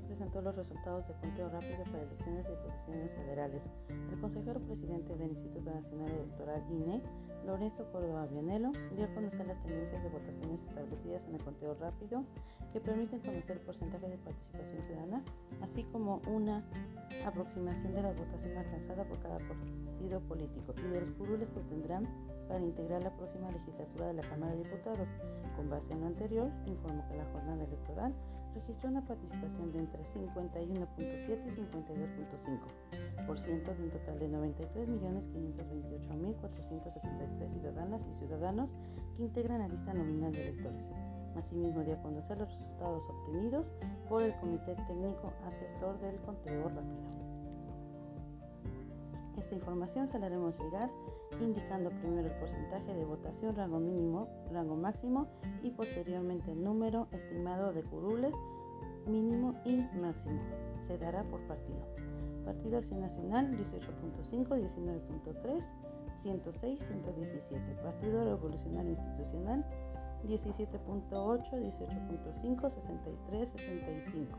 Presentó los resultados de conteo rápido para elecciones de diputaciones federales. El consejero presidente del Instituto Nacional Electoral INE, Lorenzo Córdoba Vianelo, dio a conocer las tendencias de votaciones establecidas en el conteo rápido que permiten conocer el porcentaje de participación ciudadana, así como una aproximación de la votación alcanzada por cada partido político y de los curules que obtendrán para integrar la próxima legislatura de la Cámara de Diputados. Con base en lo anterior, informó que la jornada electoral registró una participación de entre 51.7 y 52.5% de un total de 93.528.473 ciudadanas y ciudadanos que integran la lista nominal de electores. Asimismo, dio a conocer los resultados obtenidos por el Comité Técnico Asesor del Conteo Rápido. Esta información se la haremos llegar indicando primero el porcentaje de votación, rango mínimo, rango máximo y posteriormente el número estimado de curules mínimo y máximo. Se dará por partido. Partido Acción Nacional 18.5, 19.3, 106, 117. Partido Revolucionario Institucional 17.8, 18.5, 63, 65.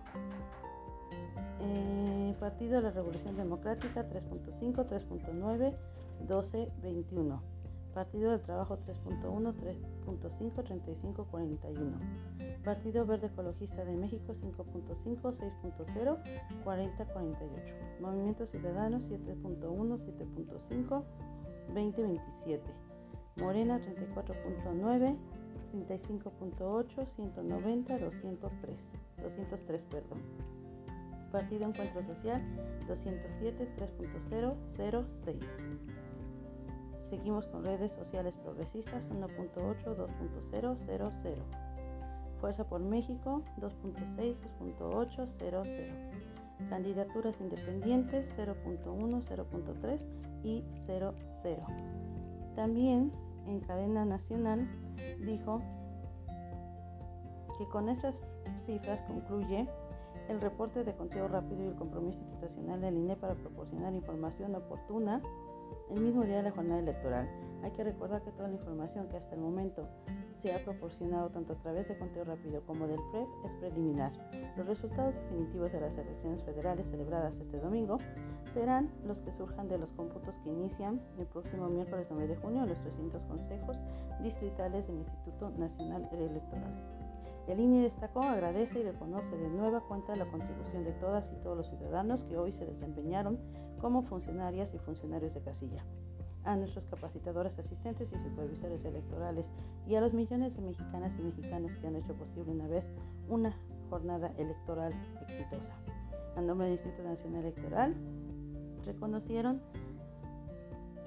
Partido de la Revolución Democrática 3.5, 3.9, 12, 21. Partido del Trabajo 3.1, 3.5, 35, 41. Partido Verde Ecologista de México 5.5, 6.0, 40, 48. Movimiento Ciudadano 7.1, 7.5, 20, 27. Morena 34.9, 35.8, 190, 203. 203, perdón. Partido Encuentro Social 207 3.006. Seguimos con redes sociales progresistas 1.8 2.000. Fuerza por México 2.6 2.800. Candidaturas independientes 0.1 0.3 y 00. También en cadena nacional dijo que con estas cifras concluye el reporte de conteo rápido y el compromiso institucional del INE para proporcionar información oportuna el mismo día de la jornada electoral. Hay que recordar que toda la información que hasta el momento se ha proporcionado tanto a través de conteo rápido como del PREP es preliminar. Los resultados definitivos de las elecciones federales celebradas este domingo serán los que surjan de los cómputos que inician el próximo miércoles 9 de junio en los 300 consejos distritales del Instituto Nacional Electoral. El INE destacó, agradece y reconoce de nueva cuenta la contribución de todas y todos los ciudadanos que hoy se desempeñaron como funcionarias y funcionarios de casilla, a nuestros capacitadores asistentes y supervisores electorales y a los millones de mexicanas y mexicanos que han hecho posible una vez una jornada electoral exitosa. A nombre del Instituto Nacional Electoral, reconocieron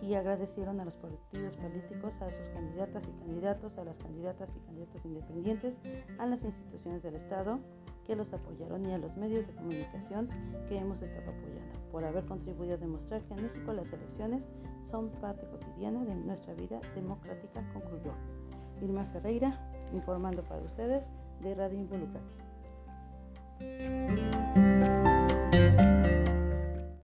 y agradecieron a los partidos políticos, a sus candidatas y candidatos, a las candidatas y candidatos independientes, a las instituciones del Estado que los apoyaron y a los medios de comunicación que hemos estado apoyando por haber contribuido a demostrar que en México las elecciones son parte cotidiana de nuestra vida democrática, concluyó. Irma Ferreira, informando para ustedes de Radio Involucrate.